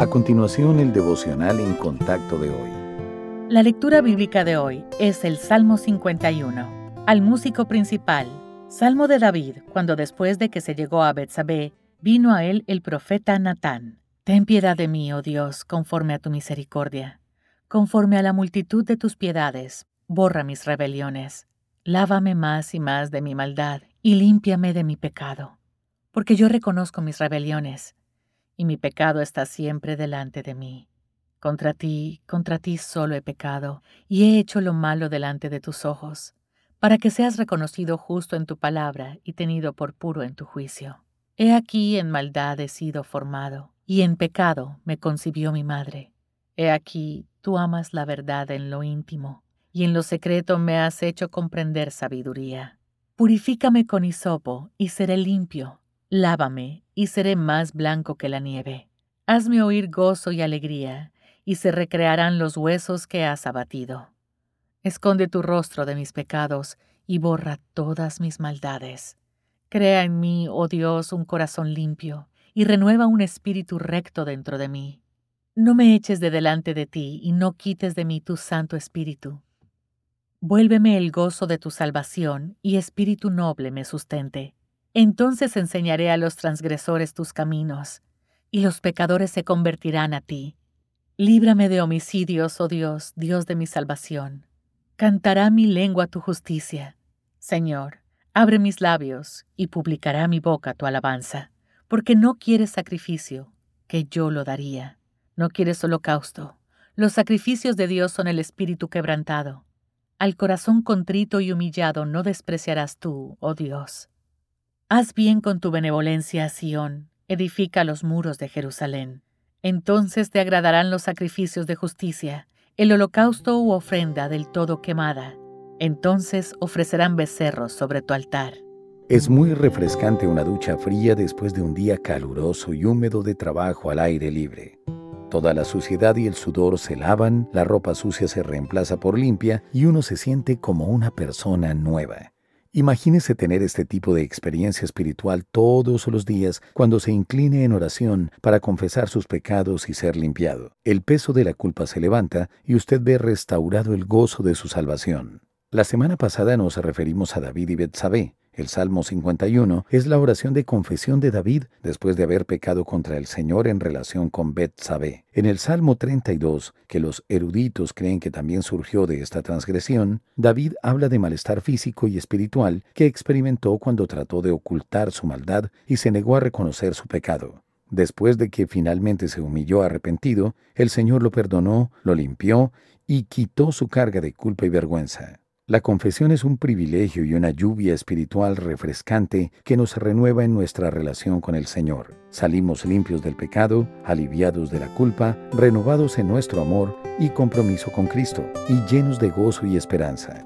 A continuación, el devocional en contacto de hoy. La lectura bíblica de hoy es el Salmo 51. Al músico principal, Salmo de David, cuando después de que se llegó a Betsabé, vino a él el profeta Natán. Ten piedad de mí, oh Dios, conforme a tu misericordia. Conforme a la multitud de tus piedades, borra mis rebeliones. Lávame más y más de mi maldad y límpiame de mi pecado. Porque yo reconozco mis rebeliones y mi pecado está siempre delante de mí. Contra ti, contra ti solo he pecado, y he hecho lo malo delante de tus ojos, para que seas reconocido justo en tu palabra y tenido por puro en tu juicio. He aquí en maldad he sido formado, y en pecado me concibió mi madre. He aquí tú amas la verdad en lo íntimo, y en lo secreto me has hecho comprender sabiduría. Purifícame con hisopo, y seré limpio Lávame, y seré más blanco que la nieve. Hazme oír gozo y alegría, y se recrearán los huesos que has abatido. Esconde tu rostro de mis pecados, y borra todas mis maldades. Crea en mí, oh Dios, un corazón limpio, y renueva un espíritu recto dentro de mí. No me eches de delante de ti, y no quites de mí tu santo espíritu. Vuélveme el gozo de tu salvación, y espíritu noble me sustente. Entonces enseñaré a los transgresores tus caminos, y los pecadores se convertirán a ti. Líbrame de homicidios, oh Dios, Dios de mi salvación. Cantará mi lengua tu justicia. Señor, abre mis labios, y publicará mi boca tu alabanza, porque no quieres sacrificio, que yo lo daría. No quieres holocausto. Los sacrificios de Dios son el espíritu quebrantado. Al corazón contrito y humillado no despreciarás tú, oh Dios. Haz bien con tu benevolencia a Sión, edifica los muros de Jerusalén. Entonces te agradarán los sacrificios de justicia, el holocausto u ofrenda del todo quemada. Entonces ofrecerán becerros sobre tu altar. Es muy refrescante una ducha fría después de un día caluroso y húmedo de trabajo al aire libre. Toda la suciedad y el sudor se lavan, la ropa sucia se reemplaza por limpia y uno se siente como una persona nueva. Imagínese tener este tipo de experiencia espiritual todos los días cuando se incline en oración para confesar sus pecados y ser limpiado. El peso de la culpa se levanta y usted ve restaurado el gozo de su salvación. La semana pasada nos referimos a David y Betsabé, el Salmo 51 es la oración de confesión de David después de haber pecado contra el Señor en relación con Bet-Sabé. En el Salmo 32, que los eruditos creen que también surgió de esta transgresión, David habla de malestar físico y espiritual que experimentó cuando trató de ocultar su maldad y se negó a reconocer su pecado. Después de que finalmente se humilló arrepentido, el Señor lo perdonó, lo limpió y quitó su carga de culpa y vergüenza. La confesión es un privilegio y una lluvia espiritual refrescante que nos renueva en nuestra relación con el Señor. Salimos limpios del pecado, aliviados de la culpa, renovados en nuestro amor y compromiso con Cristo, y llenos de gozo y esperanza.